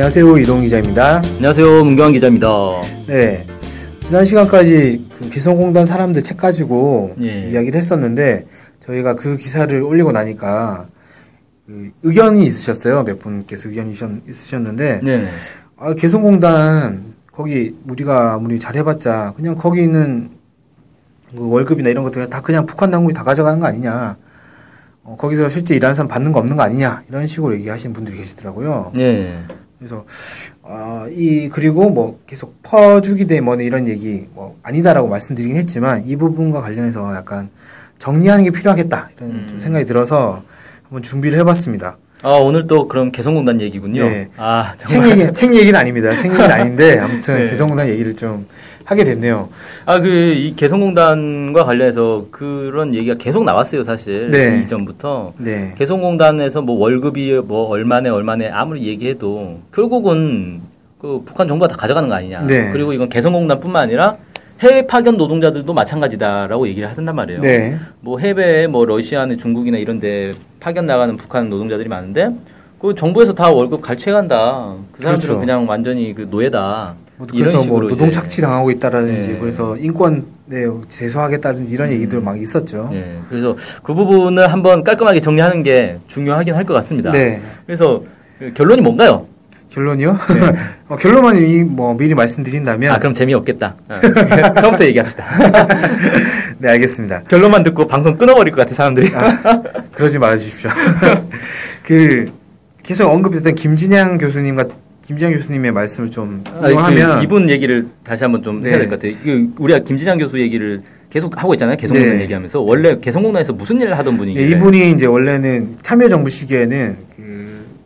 안녕하세요 이동 기자입니다. 안녕하세요 문경환 기자입니다. 네 지난 시간까지 그 개성공단 사람들 책 가지고 예. 이야기를 했었는데 저희가 그 기사를 올리고 나니까 그 의견이 있으셨어요 몇 분께서 의견이 있으셨- 있으셨는데 네. 아, 개성공단 거기 우리가 아무리 잘해봤자 그냥 거기 있는 그 월급이나 이런 것들 다 그냥 북한 당국이 다 가져가는 거 아니냐. 어, 거기서 실제 일하는 사람 받는 거 없는 거 아니냐 이런 식으로 얘기하시는 분들이 계시더라고요. 네. 그래서 아, 이 그리고 뭐 계속 퍼주기 대 뭐네 이런 얘기 뭐 아니다라고 말씀드리긴 했지만 이 부분과 관련해서 약간 정리하는 게 필요하겠다 이런 좀 생각이 들어서 한번 준비를 해봤습니다. 아 오늘 또 그럼 개성공단 얘기군요. 네. 아책 정말. 얘기 책 얘기는 아닙니다. 책 얘기는 아닌데 아무튼 네. 개성공단 얘기를 좀 하게 됐네요. 아 그 이 개성공단과 관련해서 그런 얘기가 계속 나왔어요 사실 네. 이전부터. 네. 개성공단에서 뭐 월급이 뭐 얼마네 얼마네 아무리 얘기해도 결국은 그 북한 정부가 다 가져가는 거 아니냐. 네. 그리고 이건 개성공단뿐만 아니라 해외 파견 노동자들도 마찬가지다라고 얘기를 하던단 말이에요. 네. 뭐 해외에 뭐 러시아나 중국이나 이런데 파견 나가는 북한 노동자들이 많은데 그 정부에서 다 월급 갈취해 간다. 그 사람들은 그렇죠. 그냥 완전히 그 노예다. 뭐 이런 그래서 뭐 노동. 착취 당하고 있다라든지 네. 그래서 인권 네, 제소하겠다든지 이런 얘기들 막 있었죠. 예. 그래서 그 부분을 한번 깔끔하게 정리하는 게 중요하긴 할 것 같습니다. 네. 그래서 그 결론이 뭔가요? 결론이요? 어, 결론만 이, 뭐 미리 말씀드린다면 아 그럼 재미없겠다. 어. 처음부터 얘기합시다. 네 알겠습니다. 결론만 듣고 방송 끊어버릴 것 같아 사람들이. 그러지 말아 주십시오. 그 계속 언급됐던 김진양 교수님 같 김진양 교수님의 말씀을 좀 아니, 인용하면 그 이분 얘기를 다시 한번 좀 네. 해야 될 것 같아요. 그 우리가 김지장 교수 얘기를 계속 하고 있잖아요. 개성공단 네. 얘기하면서 원래 개성공단에서 무슨 일을 하던 예, 분이길래 이분이 이제 원래는 참여정부 시기에는 그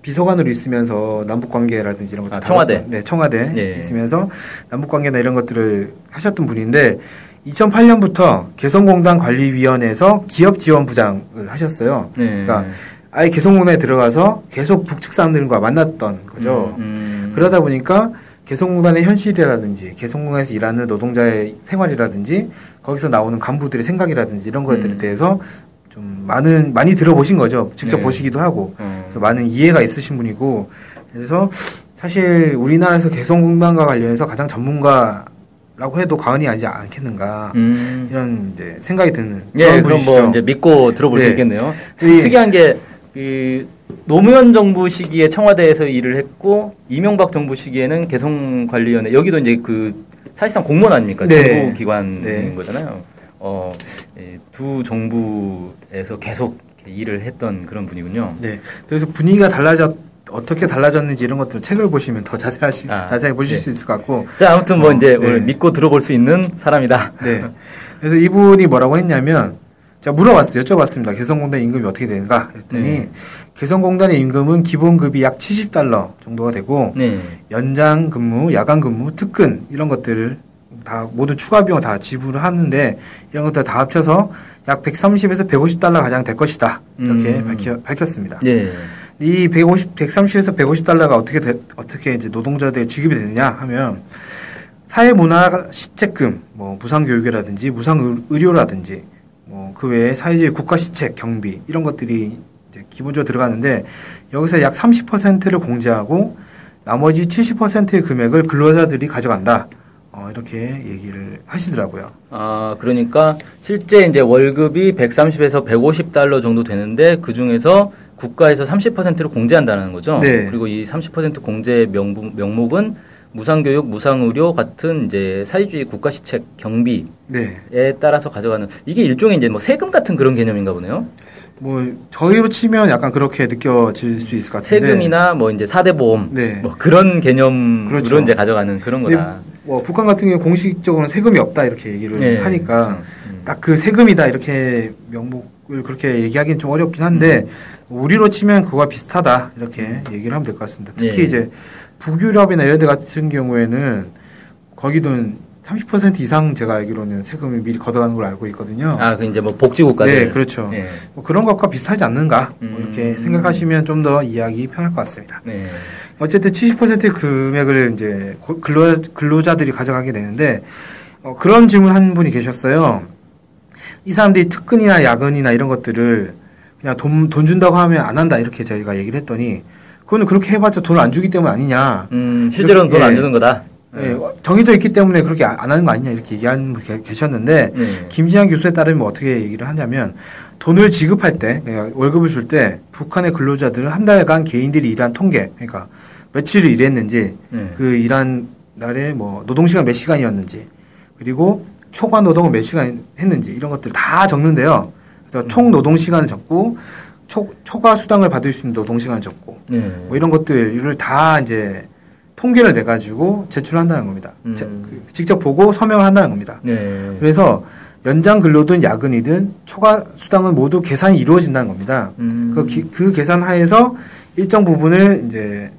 비서관으로 있으면서 남북 관계라든지 이런 것들 아, 청와대. 네, 청와대 예. 있으면서 남북 관계나 이런 것들을 하셨던 분인데 2008년부터 개성공단 관리위원회에서 기업 지원 부장을 하셨어요. 네. 그러니까 아예 개성공단에 들어가서 계속 북측 사람들과 만났던 거죠. 음, 그러다 보니까 개성공단의 현실이라든지 개성공단에서 일하는 노동자의 생활이라든지 거기서 나오는 간부들의 생각이라든지 이런 것들에 음. 대해서 좀 많은 많이 들어보신 거죠. 직접 네. 보시기도 하고 어. 그래서 많은 이해가 있으신 분이고 그래서 사실 우리나라에서 개성공단과 관련해서 가장 전문가 라고 해도 과언이 아니지 않겠는가 음. 이런 이제 생각이 드는 예, 그런 그럼 분이시죠. 뭐 이제 믿고 들어볼 수 네. 있겠네요. 이- 특이한 게 그 노무현 정부 시기에 청와대에서 일을 했고 이명박 정부 시기에는 개성관리위원회 여기도 이제 그 사실상 공무원 아닙니까? 네. 정부 기관인 네. 거잖아요. 어, 예, 두 정부에서 계속 일을 했던 그런 분이군요. 네. 그래서 분위기가 달라졌 어떻게 달라졌는지 이런 것들 책을 보시면 더 자세하시 아, 자세히 보실 네. 수 있을 것 같고 자, 아무튼 뭐 어, 이제 네. 오늘 믿고 들어볼 수 있는 사람이다. 네. 그래서 이분이 뭐라고 했냐면 제가 물어봤어요. 여쭤봤습니다. 개성공단 임금이 어떻게 되는가? 그랬더니 네. 개성공단의 임금은 기본급이 약 70달러 정도가 되고 네. 연장 근무, 야간 근무, 특근 이런 것들을 다 모두 추가 비용 다 지불을 하는데 이런 것들 다 합쳐서 약 130에서 150달러 가량 될 것이다. 이렇게 음. 밝혀, 밝혔습니다. 네. 이 150, 130에서 150달러가 어떻게 돼- 어떻게 이제 노동자들 지급이 되느냐 하면 사회문화 시책금, 뭐 무상교육이라든지 무상의료라든지 뭐 그 외에 사회주의 국가 시책, 경비 이런 것들이 이제 기본적으로 들어가는데 여기서 약 30%를 공제하고 나머지 70%의 금액을 근로자들이 가져간다. 어, 이렇게 얘기를 하시더라고요. 아, 그러니까 실제 이제 월급이 130에서 150달러 정도 되는데 그 중에서 국가에서 30%를 공제한다는 거죠. 네. 그리고 이 30% 공제 명부, 명목은 무상교육, 무상의료 같은 이제 사회주의 국가 시책 경비에 네. 따라서 가져가는 이게 일종의 이제 뭐 세금 같은 그런 개념인가 보네요. 뭐 저희로 치면 약간 그렇게 느껴질 수 있을 것 같은데 세금이나 뭐 이제 사대 보험 네. 뭐 그런 개념으로 그렇죠. 이제 가져가는 그런 거다. 뭐 북한 같은 경우 공식적으로는 세금이 없다 이렇게 얘기를 네, 하니까 그렇죠. 음. 딱그 세금이다 이렇게 명목을 그렇게 얘기하기는 좀 어렵긴 한데 우리로 치면 그거와 비슷하다 이렇게 얘기를 하면 될 것 같습니다. 특히 예. 이제 북유럽이나 이런 데 같은 경우에는 거기도 30% 이상 제가 알기로는 세금을 미리 걷어가는 걸 알고 있거든요. 아, 그 이제 뭐 복지국가들. 네, 그렇죠. 네. 뭐 그런 것과 비슷하지 않는가 뭐 음. 이렇게 생각하시면 좀 더 이해하기 편할 것 같습니다. 네. 어쨌든 70%의 금액을 이제 고- 근로, 근로자들이 가져가게 되는데 어, 그런 질문 한 분이 계셨어요. 이 사람들이 특근이나 야근이나 이런 것들을 그냥 돈, 돈 준다고 하면 안 한다 이렇게 저희가 얘기를 했더니 그거는 그렇게 해봤자 돈을 안 주기 때문 아니냐. 음, 실제로는 돈안 예. 주는 거다. 예, 어, 정해져 있기 때문에 그렇게 안 하는 거 아니냐 이렇게 얘기하는 분 계- 계셨는데 네. 김지한 교수에 따르면 어떻게 얘기를 하냐면 돈을 지급할 때 그러니까 월급을 줄 때 북한의 근로자들은 한 달간 개인들이 일한 통계 그러니까 며칠을 일했는지 네. 그 일한 날에 뭐 노동 시간 몇 시간이었는지 그리고 초과 노동을 몇 시간 했는지 이런 것들 다 적는데요. 그래서 총 노동 시간을 적고 초, 초과 수당을 받을 수 있는 노동 시간을 적고 네. 뭐 이런 것들을 다 이제 통계를 내 가지고 제출한다는 겁니다. 음. 제- 그 직접 보고 서명을 한다는 겁니다. 네. 그래서 연장 근로든 야근이든 초과 수당은 모두 계산이 이루어진다는 겁니다. 음. 그, 기- 그 계산 하에서 일정 부분을 이제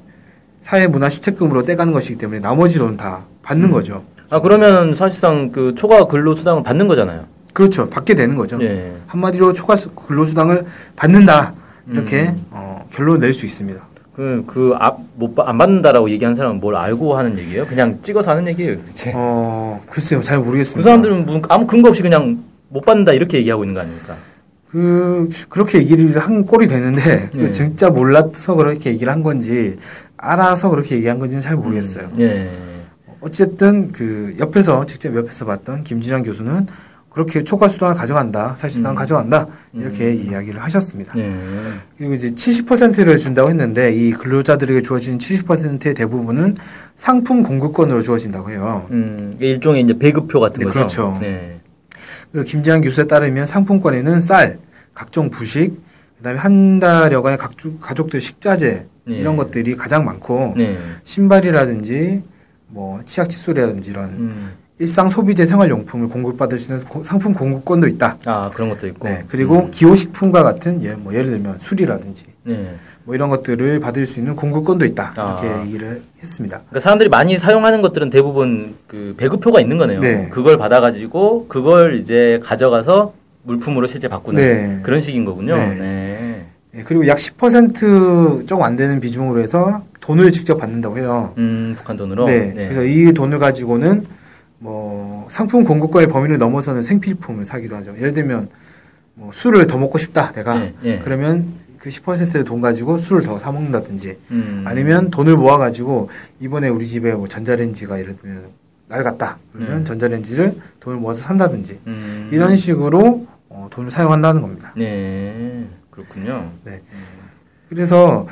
사회문화 시책금으로 떼가는 것이기 때문에 나머지 돈은 다 받는 거죠. 아, 그러면 사실상 그 초과 근로수당을 받는 거잖아요. 그렇죠. 받게 되는 거죠. 네. 한마디로 초과 수- 근로수당을 받는다. 이렇게 음. 어, 결론을 낼수 있습니다. 그, 그, 앞, 못, 안 받는다라고 얘기한 사람은 뭘 알고 하는 얘기예요? 그냥 찍어서 하는 얘기예요, 도대체. 어, 글쎄요. 잘 모르겠습니다. 그 사람들은 무슨 아무 근거 없이 그냥 못 받는다 이렇게 얘기하고 있는 거 아닙니까? 그 그렇게 얘기를 한 꼴이 되는데 네. 그 진짜 몰라서 그렇게 얘기를 한 건지 알아서 그렇게 얘기한 건지는 잘 모르겠어요. 예. 어쨌든 그 옆에서 직접 옆에서 봤던 김진환 교수는 그렇게 초과 수당을 가져간다, 사실상 음. 가져간다 이렇게 이야기를 하셨습니다. 예. 그리고 이제 70%를 준다고 했는데 이 근로자들에게 주어진 70%의 대부분은 상품 공급권으로 주어진다고 해요. 음, 일종의 이제 배급표 같은 네, 거죠. 그렇죠. 네. 그 김지한 교수에 따르면 상품권에는 쌀, 각종 부식, 그다음에 한 달여간의 각주, 가족들 식자재 네. 이런 것들이 가장 많고 네. 신발이라든지 뭐 치약 칫솔이라든지 이런 음. 일상 소비재 생활용품을 공급받을 수 있는 고- 상품 공급권도 있다. 아, 그런 것도 있고. 네, 그리고 음. 기호식품과 같은 예, 뭐 예를 들면 술이라든지 네. 뭐 이런 것들을 받을 수 있는 공급권도 있다. 이렇게 아. 얘기를 했습니다. 그러니까 사람들이 많이 사용하는 것들은 대부분 그 배급표가 있는 거네요. 네. 그걸 받아가지고 그걸 이제 가져가서 물품으로 실제 바꾸는 네. 그런 식인 거군요. 네. 네. 예, 그리고 약 10%조금 안 되는 비중으로 해서 돈을 직접 받는다고 해요. 음, 북한 돈으로. 네. 그래서 이 돈을 가지고는 뭐 상품 공급권의 범위를 넘어서는 생필품을 사기도 하죠. 예를 들면 뭐 술을 더 먹고 싶다 내가 네, 네. 그러면 그 10%의 돈 가지고 술을 더 사 먹는다든지 음. 아니면 돈을 모아 가지고 이번에 우리 집에 뭐 전자레인지가 예를 들면 낡았다 그러면 음. 전자레인지를 돈을 모아서 산다든지 음. 이런 식으로 어, 돈을 사용한다는 겁니다. 네. 그렇군요. 그래서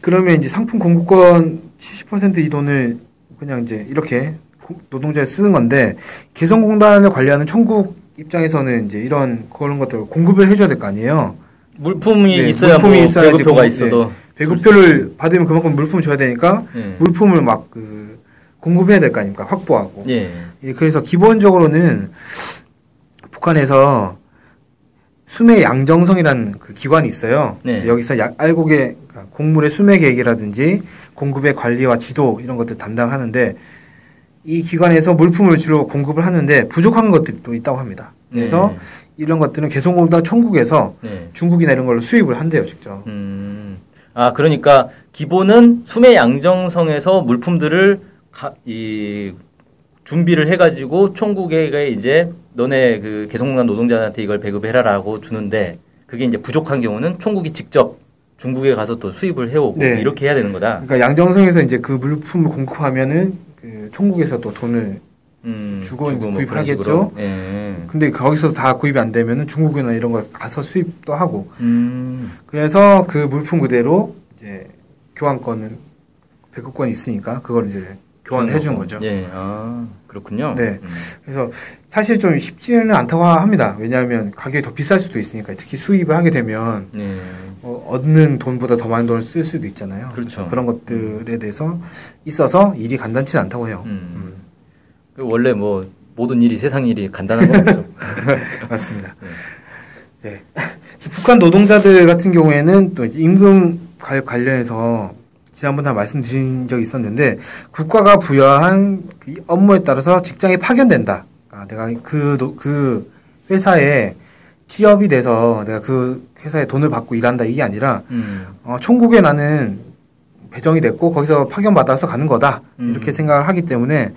그러면 이제 상품 공급권 70%이 돈을 그냥 이제 이렇게 고- 노동자에 쓰는 건데 개성공단을 관리하는 천국 입장에서는 이제 이런 그런 것들 공급을 해줘야 될 거 아니에요. 물품이 네, 있어야 물품이 뭐 있어야지 배급표가 공- 있어도. 배급표를 받으면 그만큼 물품을 줘야 되니까 네. 물품을 막 그 공급해야 될 거 아닙니까? 확보하고. 예. 예, 그래서 기본적으로는 북한에서 수매 양정성이라는 그 기관이 있어요. 네. 여기서 약 알곡의 그러니까 곡물의 수매 계획이라든지 공급의 관리와 지도 이런 것들 담당하는데 이 기관에서 물품을 주로 공급을 하는데 부족한 것들도 있다고 합니다. 그래서 네. 이런 것들은 개성공단 천국에서 네. 중국이나 이런 걸로 수입을 한대요, 직접. 음. 아, 그러니까 기본은 수매 양정성에서 물품들을 가, 이 준비를 해 가지고 총국에 이제 너네 그 개성공단 노동자한테 이걸 배급해라라고 주는데 그게 이제 부족한 경우는 총국이 직접 중국에 가서 또 수입을 해 오고 네. 이렇게 해야 되는 거다. 그러니까 양정성에서 이제 그 물품을 공급하면은 그 총국에서 또 돈을 음. 주고 이제 뭐 구입을 하겠죠. 예. 근데 거기서 다 구입이 안 되면은 중국이나 이런 거 가서 수입도 하고 음. 그래서 그 물품 그대로 이제 교환권은 배급권이 있으니까 그걸 이제 교환해 주는 거죠. 예. 아, 그렇군요. 네. 음. 그래서 사실 좀 쉽지는 않다고 합니다. 왜냐하면 가격이 더 비쌀 수도 있으니까 특히 수입을 하게 되면 네. 어, 얻는 돈보다 더 많은 돈을 쓸 수도 있잖아요. 그렇죠. 그런 것들에 대해서 있어서 일이 간단치 는 않다고 해요. 음. 그 원래 뭐 모든 일이 세상 일이 간단한 건 없죠. 맞습니다. 네. 북한 노동자들 같은 경우에는 또 임금 관- 관련해서 지난번에 말씀드린 적이 있었는데 국가가 부여한 그 업무에 따라서 직장에 파견된다. 아, 내가 그, 노- 그 회사에 취업이 돼서 내가 그 회사에 돈을 받고 일한다 이게 아니라 음. 어, 총국에 나는 배정이 됐고 거기서 파견 받아서 가는 거다 음. 이렇게 생각을 하기 때문에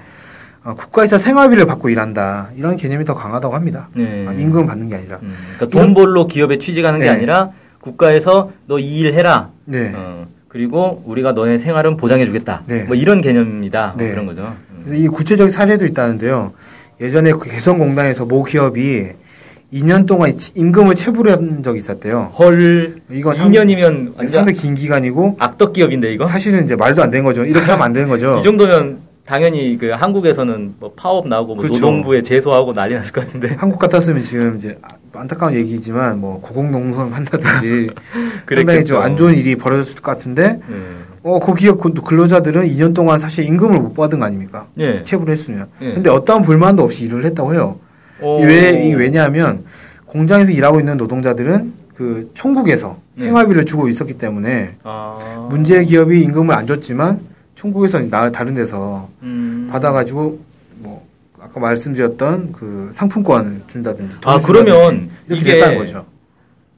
어, 국가에서 생활비를 받고 일한다 이런 개념이 더 강하다고 합니다. 네. 아, 임금 받는 게 아니라. 음. 그러니까 돈 벌러 기업에 취직하는 게 네. 아니라 국가에서 너 이 일 해라. 네. 어, 그리고 우리가 너네 생활은 보장해주겠다. 네. 뭐 이런. 뭐 네. 그런 거죠. 음. 그래서 이 구체적 사례도 있다는데요. 예전에 그 개성공단에서 모 기업이 2년 동안 치- 임금을 체불한 적이 있었대요. 헐 이거 상- 2년이면 완전 상당히 긴 기간이고 악덕 기업인데 이거? 사실은 이제 말도 안 되는 거죠. 이렇게 하면 안 되는 거죠. 이 정도면 당연히 그 한국에서는 뭐 파업 나오고 뭐 그렇죠. 노동부에 제소하고 난리 났을 것 같은데 한국 같았으면 지금 이제 안타까운 얘기지만 뭐 고공농성 한다든지 상당히 좀 안. 좋은 일이 벌어졌을 것 같은데 네. 어, 그 기업 근- 근로자들은 2년 동안 사실 임금을 못 받은 거 아닙니까? 예. 체불을 했으면. 예. 근데 어떠한 불만도 없이 일을 했다고 해요. 어, 왜, 이 왜냐하면 공장에서 일하고 있는 노동자들은 그 총국에서 네. 생활비를 주고 있었기 때문에 아, 문제 기업이 임금을 안 줬지만 총국에서 나 다른 데서 음. 받아가지고 뭐 아까 말씀드렸던 그 상품권 준다든지 아, 그러면 이게- 됐다는 거죠.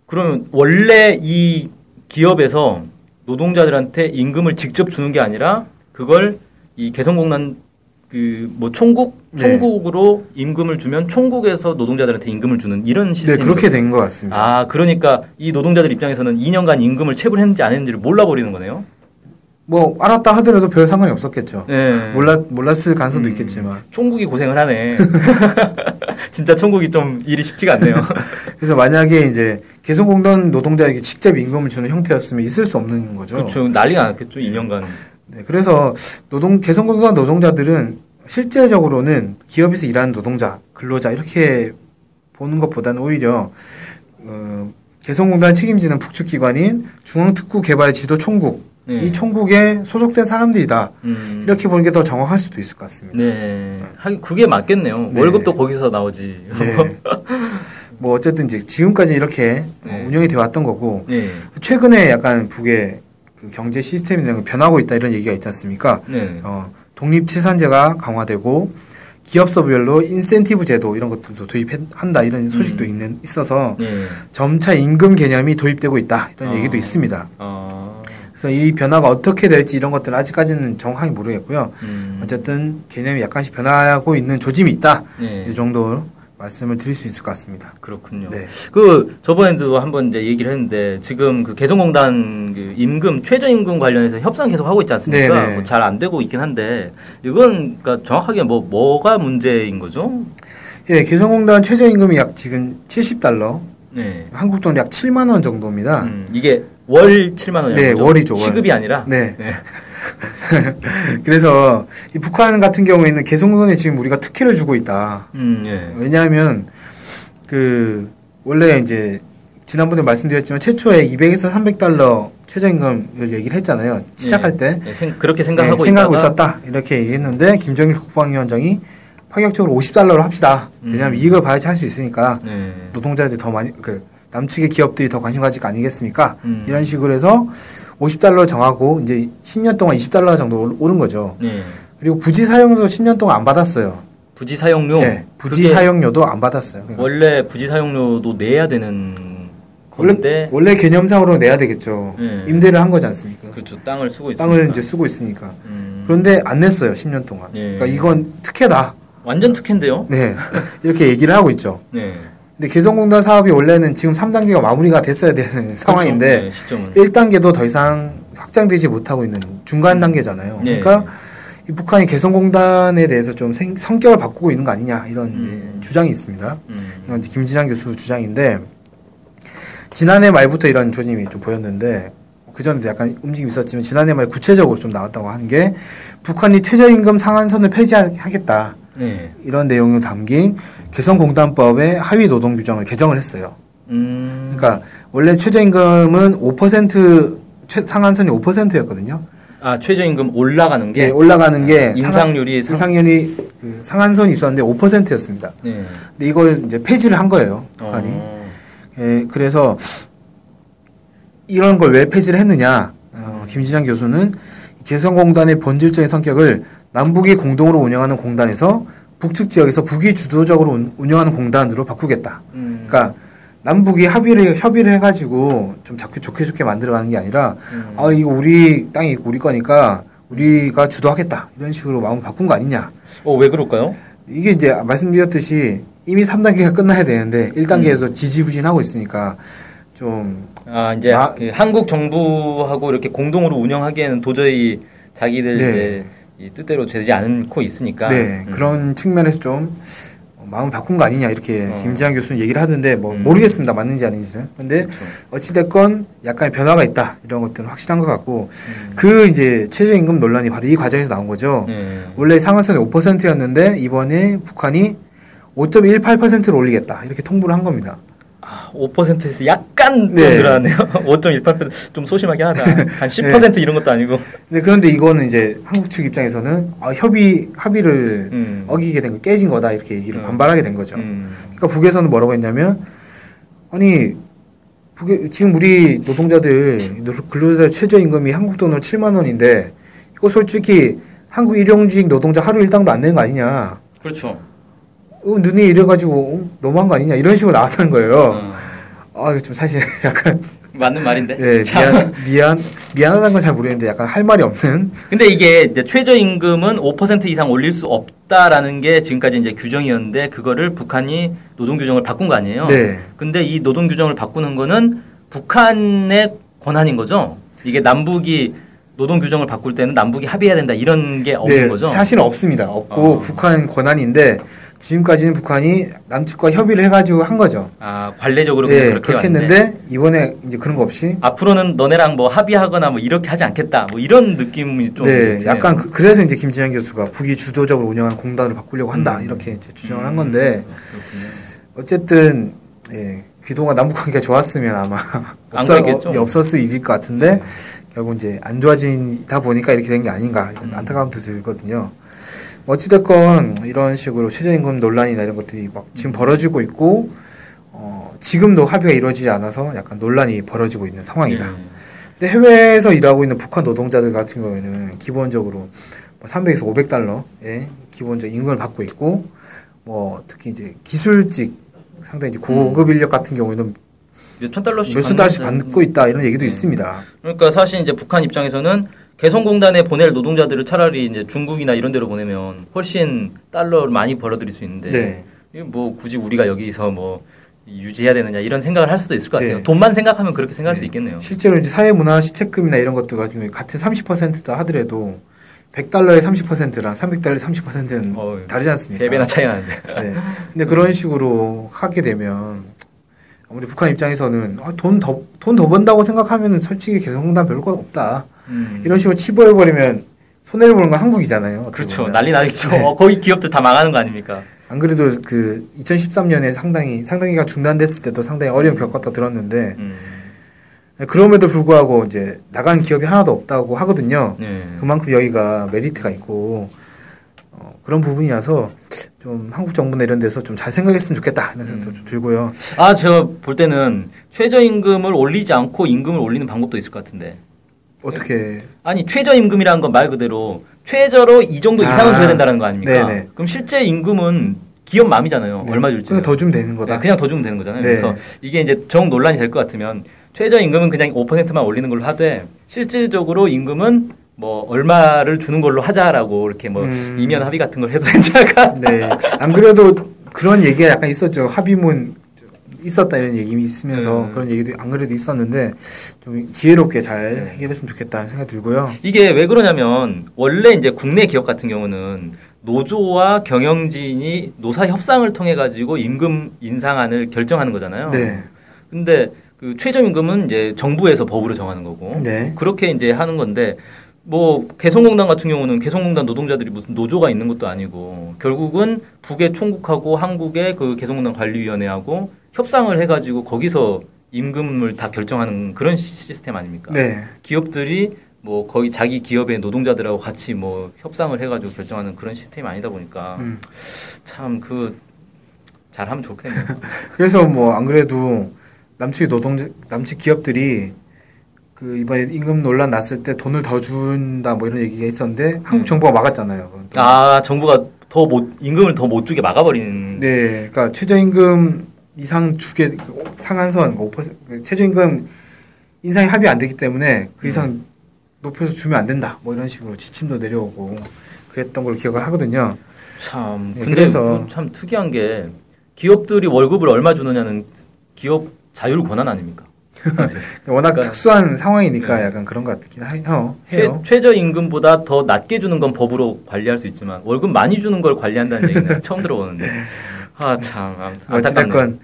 그러면 원래 이 기업에서 노동자들한테 임금을 직접 주는 게 아니라 그걸 이 개성공단 그 뭐 총국 네. 총국으로 임금을 주면 총국에서 노동자들한테 임금을 주는 이런 네 시스템이 그렇게 된 것 같습니다. 아 그러니까 이 노동자들 입장에서는 2년간 임금을 체불했는지 안 했는지를 몰라 버리는 거네요. 뭐 알았다 하더라도 별 상관이 없었겠죠. 네. 몰랐 몰랐을 가능성도 음. 있겠지만 총국이 고생을 하네. 진짜 총국이 좀 일이 쉽지가 않네요. 그래서 만약에 이제 개성공단 노동자에게 직접 임금을 주는 형태였으면 있을 수 없는 거죠. 그렇죠. 난리가 났겠죠. 2년간. 네, 그래서 노동 개성공단 노동자들은 실제적으로는 기업에서 일하는 노동자, 근로자 이렇게 보는 것보다는 오히려 어, 개성공단 책임지는 북측기관인 중앙특구개발지도총국 네. 이 총국에 소속된 사람들이다 음. 이렇게 보는 게 더 정확할 수도 있을 것 같습니다. 네. 하긴 그게 맞겠네요. 네. 월급도 거기서 나오지. 네. 뭐 어쨌든 이제 지금까지 이렇게 어, 네. 운영이 되어 왔던 거고 네. 최근에 약간 북의 그 경제 시스템이 변하고 있다 이런 얘기가 있지 않습니까? 네. 어, 독립치산제가 강화되고 기업서별로 인센티브 제도 이런 것들도 도입한다 이런 소식도 음. 있는 있어서 네. 점차 임금 개념이 도입되고 있다 이런 아. 얘기도 있습니다. 아. 그래서 이 변화가 어떻게 될지 이런 것들은 아직까지는 정확하게 모르겠고요. 음. 어쨌든 개념이 약간씩 변화하고 있는 조짐이 있다 네. 이 정도 말씀을 드릴 수 있을 것 같습니다. 그렇군요. 네. 그 저번에도 한번 이제 얘기를 했는데 지금 그 개성공단 그 임금 최저임금 관련해서 협상 계속 하고 있지 않습니까? 네네. 뭐잘안 되고 있긴 한데 이건 그러니까 정확하게 뭐 뭐가 문제인 거죠? 예, 개성공단 최저임금이 약 지금 70달러, 네. 한국 돈 약 7만 원 정도입니다. 음, 이게 월 7만 원이죠. 네, 월이죠, 월. 시급이 아니라. 네. 네. 그래서 이 북한 같은 경우에는 개성공단에 지금 우리가 특혜를 주고 있다. 음, 예. 왜냐하면 그 원래 이제 지난번에 말씀드렸지만 최초에 200에서 300달러 최저임금을 얘기를 했잖아요. 시작할 때 네, 생- 그렇게 네, 생각하고 생각하고 있다가 있었다 이렇게 얘기했는데 김정일 국방위원장이 파격적으로 50달러로 합시다. 왜냐하면 음. 이익을 봐야지 할 수 있으니까 네. 노동자들이 더 많이 그 남측의 기업들이 더 관심 가질 거 아니겠습니까? 음. 이런 식으로 해서 50달러 정하고 이제 10년 동안 20달러 정도 올- 오른 거죠. 네. 그리고 부지 사용료도 10년 동안 안 받았어요. 부지 사용료. 네, 부지 사용료도 안 받았어요. 그러니까 원래 부지 사용료도 내야 되는 원래 건데 원래 개념상으로 내야 되겠죠. 네. 임대를 한 거지 않습니까? 그렇죠. 땅을 쓰고 있으니까. 땅을 이제 쓰고 있으니까. 음, 그런데 안 냈어요. 10년 동안. 예. 그러니까 이건 특혜다. 완전 특혜인데요. 네. 이렇게 얘기를 하고 있죠. 네. 근데 개성공단 사업이 원래는 지금 3단계가 마무리가 됐어야 되는 상황인데 그렇죠. 네, 시점은. 1단계도 더 이상 확장되지 못하고 있는 중간 단계잖아요. 네. 그러니까 이 북한이 개성공단에 대해서 좀 생- 성격을 바꾸고 있는 거 아니냐 이런 음. 주장이 있습니다. 음. 이건 김진환 교수 주장인데 지난해 말부터 이런 조짐이 좀 보였는데 그 전에도 약간 움직임이 있었지만 지난해 말 구체적으로 좀 나왔다고 하는 게 북한이 최저임금 상한선을 폐지하겠다 네. 이런 내용이 담긴 개성공단법의 하위 노동 규정을 개정을 했어요. 음. 그러니까 원래 최저임금은 5% 최, 상한선이 5%였거든요. 아 최저임금 올라가는 게 네, 올라가는 게 인상률이 상한, 상- 인상률이 그 상한선이 있었는데 5%였습니다. 네. 근데 이걸 이제 폐지를 한 거예요. 북한이. 어. 예, 그래서 이런 걸 왜 폐지를 했느냐? 어, 김진환 교수는 개성공단의 본질적인 성격을 남북이 공동으로 운영하는 공단에서 북측 지역에서 북이 주도적으로 운- 운영하는 공단으로 바꾸겠다. 음. 그러니까 남북이 합의를 협의를 해가지고 좀 자꾸 좋게 좋게 만들어가는 게 아니라 음. 아 이거 우리 땅이 우리 거니까 우리가 주도하겠다 이런 식으로 마음을 바꾼 거 아니냐. 어, 왜 그럴까요? 이게 이제 말씀드렸듯이 이미 3단계가 끝나야 되는데 1단계에서 음. 지지부진하고 있으니까 좀 아, 이제 마- 그 한국 정부하고 이렇게 공동으로 운영하기에는 도저히 자기들 네. 이제 이 뜻대로 되지 않고 있으니까. 네 음. 그런 측면에서 좀 마음을 바꾼 거 아니냐 이렇게 어. 김지한 교수는 얘기를 하던데 뭐 음. 모르겠습니다 맞는지 아닌지는 근데 그렇죠. 어찌됐건 약간의 변화가 있다 이런 것들은 확실한 것 같고 음. 그 이제 최저임금 논란이 바로 이 과정에서 나온 거죠 네. 원래 상한선이 5%였는데 이번에 북한이 5.18%를 올리겠다 이렇게 통보를 한 겁니다 아, 5%에서 약간 네. 좀 늘어났네요. 5.18%좀 소심하게 하다. 한 10% 이런 것도 아니고. 근데 그런데 이거는 이제 한국 측 입장에서는 아, 협의 합의를 음. 어기게 된 거 깨진 거다 이렇게 얘기를 음. 반발하게 된 거죠. 음. 그러니까 북에서는 뭐라고 했냐면 아니 북에 지금 우리 노동자들 노- 근로자 최저임금이 한국 돈으로 7만 원인데 이거 솔직히 한국 일용직 노동자 하루 일당도 안 되는 거 아니냐. 그렇죠. 어, 눈이 이래가지고 어, 너무한 거 아니냐 이런 식으로 나왔다는 거예요. 어. 아 이거 좀 사실 약간 맞는 말인데. 예, 참. 미안 미안 미안하다는 건 잘 모르겠는데 약간 할 말이 없는 근데 이게 이제 최저임금은 5% 이상 올릴 수 없다라는 게 지금까지 이제 규정이었는데 그거를 북한이 노동 규정을 바꾼 거 아니에요? 네. 근데 이 노동 규정을 바꾸는 거는 북한의 권한인 거죠. 이게 남북이 노동 규정을 바꿀 때는 남북이 합의해야 된다 이런 게 없는 거죠. 네, 사실은 없습니다. 없고 어. 북한 권한인데 지금까지는 북한이 남측과 협의를 해가지고 한 거죠. 아 관례적으로 예, 그렇게 그렇게 했는데 이번에 이제 그런 거 없이 앞으로는 너네랑 뭐 합의하거나 뭐 이렇게 하지 않겠다 뭐 이런 느낌이 좀 네. 약간 그, 그래서 이제 김진환 교수가 북이 주도적으로 운영하는 공단을 바꾸려고 한다 음. 이렇게 이제 주장을 음, 한 건데 그렇군요. 어쨌든 예, 그동안 남북 관계가 좋았으면 아마. 어, 없었을 일일 것 같은데 결국 이제 안 좋아지다 보니까 이렇게 된 게 아닌가 이런 음. 안타까움도 들거든요. 어찌됐건 이런 식으로 최저임금 논란이나 이런 것들이 막 지금 벌어지고 있고 어, 지금도 합의가 이루어지지 않아서 약간 논란이 벌어지고 있는 상황이다. 예. 근데 해외에서 일하고 있는 북한 노동자들 같은 경우에는 기본적으로 뭐 300에서 500달러의 기본적 임금을 받고 있고 뭐 특히 이제 기술직 상당히 이제 고급 인력 같은 경우에는 몇천 달러씩 몇천 달러씩 받고 있다 이런 얘기도 음. 있습니다. 그러니까 사실 이제 북한 입장에서는 개성공단에 보낼 노동자들을 차라리 이제 중국이나 이런 데로 보내면 훨씬 달러를 많이 벌어들일 수 있는데 네. 뭐 굳이 우리가 여기서 뭐 유지해야 되느냐 이런 생각을 할 수도 있을 것 같아요. 네. 돈만 생각하면 그렇게 생각할 수 네. 있겠네요. 실제로 이제 사회문화 시책금이나 이런 것들 같은 30%다 하더라도 100달러의 30%랑 300달러의 30%는 어휴, 다르지 않습니까? 세 배나 차이 나는데. 네. 근데 그런 식으로 하게 되면 우리 북한 입장에서는 아, 돈더 돈 더 번다고 생각하면 솔직히 개성공단 별거 없다. 음. 이런 식으로 치부해 버리면 손해를 보는 건 한국이잖아요. 그렇죠. 보면. 난리 나겠죠. 네. 어, 거기 기업들 다 망하는 거 아닙니까? 안 그래도 그 2013년에 상당히 상당히가 중단됐을 때도 상당히 어려움 겪었다 들었는데 음. 그럼에도 불구하고 이제 나간 기업이 하나도 없다고 하거든요. 네. 그만큼 여기가 메리트가 있고 어, 그런 부분이라서 좀 한국 정부나 이런 데서 좀 잘 생각했으면 좋겠다 이런 생각도 좀 들고요. 아, 제가 볼 때는 최저임금을 올리지 않고 임금을 올리는 방법도 있을 것 같은데. 어떻게 아니 최저임금이라는 건 말 그대로 최저로 이 정도 이상은 아, 줘야 된다는 거 아닙니까? 네네. 그럼 실제 임금은 기업 마음이잖아요. 네. 얼마 줄지. 그냥 더 주면 되는 거다. 네, 그냥 더 주면 되는 거잖아요. 네. 그래서 이게 이제 정 논란이 될 것 같으면 최저임금은 그냥 5%만 올리는 걸로 하되 실질적으로 임금은 뭐 얼마를 주는 걸로 하자라고 이렇게 뭐 음. 이면 합의 같은 걸 해도 않을까? 네. 안 그래도 그런 얘기가 약간 있었죠. 합의문 있었다 이런 얘기 있으면서 음. 그런 얘기도 안 그래도 있었는데 좀 지혜롭게 잘 네. 해결했으면 좋겠다는 생각이 들고요. 이게 왜 그러냐면 원래 이제 국내 기업 같은 경우는 노조와 경영진이 노사 협상을 통해 가지고 임금 인상안을 결정하는 거잖아요. 네. 근데 그 최저임금은 이제 정부에서 법으로 정하는 거고 네. 그렇게 이제 하는 건데 뭐 개성공단 같은 경우는 개성공단 노동자들이 무슨 노조가 있는 것도 아니고 결국은 북의 총국하고 한국의 그 개성공단 관리위원회하고 협상을 해가지고 거기서 임금을 다 결정하는 그런 시- 시스템 아닙니까? 네. 기업들이 뭐 거기 자기 기업의 노동자들하고 같이 뭐 협상을 해가지고 결정하는 그런 시스템이 아니다 보니까 음. 참그 잘하면 좋겠네요. 그래서 뭐 안 그래도 남측 노동 남측 기업들이 그 이번에 임금 논란 났을 때 돈을 더 준다 뭐 이런 얘기가 있었는데 음. 한국 정부가 막았잖아요. 아 정부가 더 못 임금을 더 못 주게 막아버리는. 네, 그러니까 최저임금 이상 주게 상한선 5%그 최저임금 인상이 합의 안 되기 때문에 그 이상 높여서 주면 안 된다. 뭐 이런 식으로 지침도 내려오고 그랬던 걸 기억을 하거든요. 참 네, 근데 그래서- 참 특이한 게 기업들이 월급을 얼마 주느냐는 기업 자율 권한 아닙니까? 워낙 그러니까- 특수한 상황이니까 네. 약간 그런 것 같긴 해요. 최, 해요. 최 저 임금보다 더 낮게 주는 건 법으로 관리할 수 있지만 월급 많이 주는 걸 관리한다는 얘기는 처음 들어보는데 아참 안타깝네요. 어찌됐건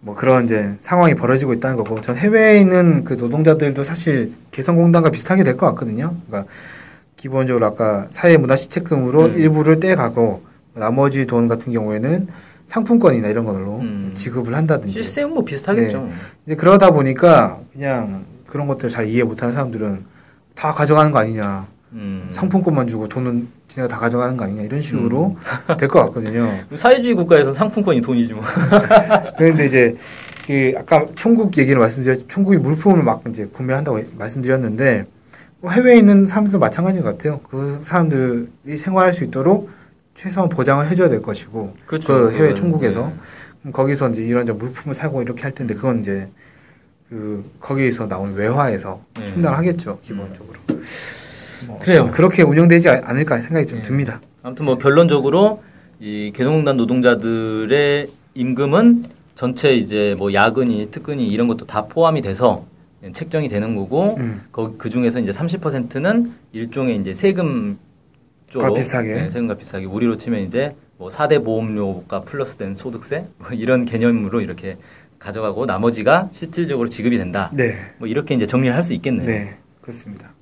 뭐 그런 이제 상황이 벌어지고 있다는 거고 전 해외에 있는 그 노동자들도 사실 개성공단과 비슷하게 될 것 같거든요. 그러니까 기본적으로 아까 사회문화 시책금으로 음. 일부를 떼가고 나머지 돈 같은 경우에는 상품권이나 이런 걸로 음. 지급을 한다든지 시스템은 뭐 비슷하겠죠. 이제 그러다 보니까 그냥 그런 것들 잘 이해 못하는 사람들은 다 가져가는 거 아니냐 음. 상품권만 주고 돈은 지네가 다 가져가는 거 아니냐 이런 식으로 될것 같거든요. 사회주의 국가에서 상품권이 돈이지 뭐. 그런데 이제 그 아까 총국 얘기를 말씀드렸 총국이 물품을 막 이제 구매한다고 말씀드렸는데 뭐 해외에 있는 사람들도 마찬가지인 것 같아요. 그 사람들이 생활할 수 있도록 최소한 보장을 해줘야 될 것이고 그렇죠. 그 해외 그건, 총국에서 네. 거기서 이제 이런 저 물품을 사고 이렇게 할 텐데 그건 이제 그 거기에서 나오는 외화에서 네. 충당하겠죠 기본적으로. 뭐 그래요. 좀 그렇게 운영되지 않을까 생각이 좀 네. 듭니다. 아무튼 뭐 결론적으로 이 개성공단 노동자들의 임금은 전체 이제 뭐 야근이 특근이 이런 것도 다 포함이 돼서 책정이 되는 거고 음. 거- 그 중에서 이제 30%는 일종의 이제 세금 쪽으로 과 비슷하게. 네, 세금과 비슷하게 우리로 치면 이제 뭐 4대 보험료가 플러스된 소득세 뭐 이런 개념으로 이렇게 가져가고 나머지가 실질적으로 지급이 된다. 네. 뭐 이렇게 이제 정리를 할 수 있겠네요. 네, 그렇습니다.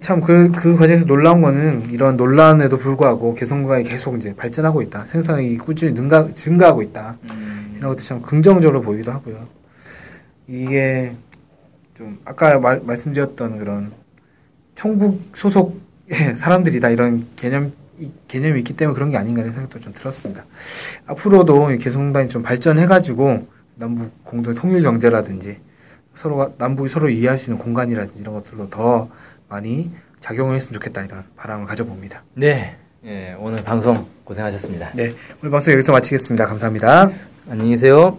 참그그 과정에서 놀라운 거는 이런 논란에도 불구하고 개성공단이 계속 이제 발전하고 있다. 생산이 꾸준히 능가, 증가하고 있다. 음, 이런 것도 참 긍정적으로 보이기도 하고요. 이게 좀 아까 말, 말씀드렸던 그런 총국 소속 사람들이다 이런 개념 이 개념이 있기 때문에 그런 게 아닌가 하는 생각도 좀 들었습니다. 앞으로도 이 개성공단이 좀 발전해가지고 남북 공동 통일 경제라든지 서로가 남북이 서로 이해할 수 있는 공간이라든지 이런 것들로 더 많이 작용을 했으면 좋겠다 이런 바람을 가져봅니다. 네. 예, 오늘 방송 고생하셨습니다. 네, 오늘 방송 여기서 마치겠습니다. 감사합니다. 안녕히 계세요.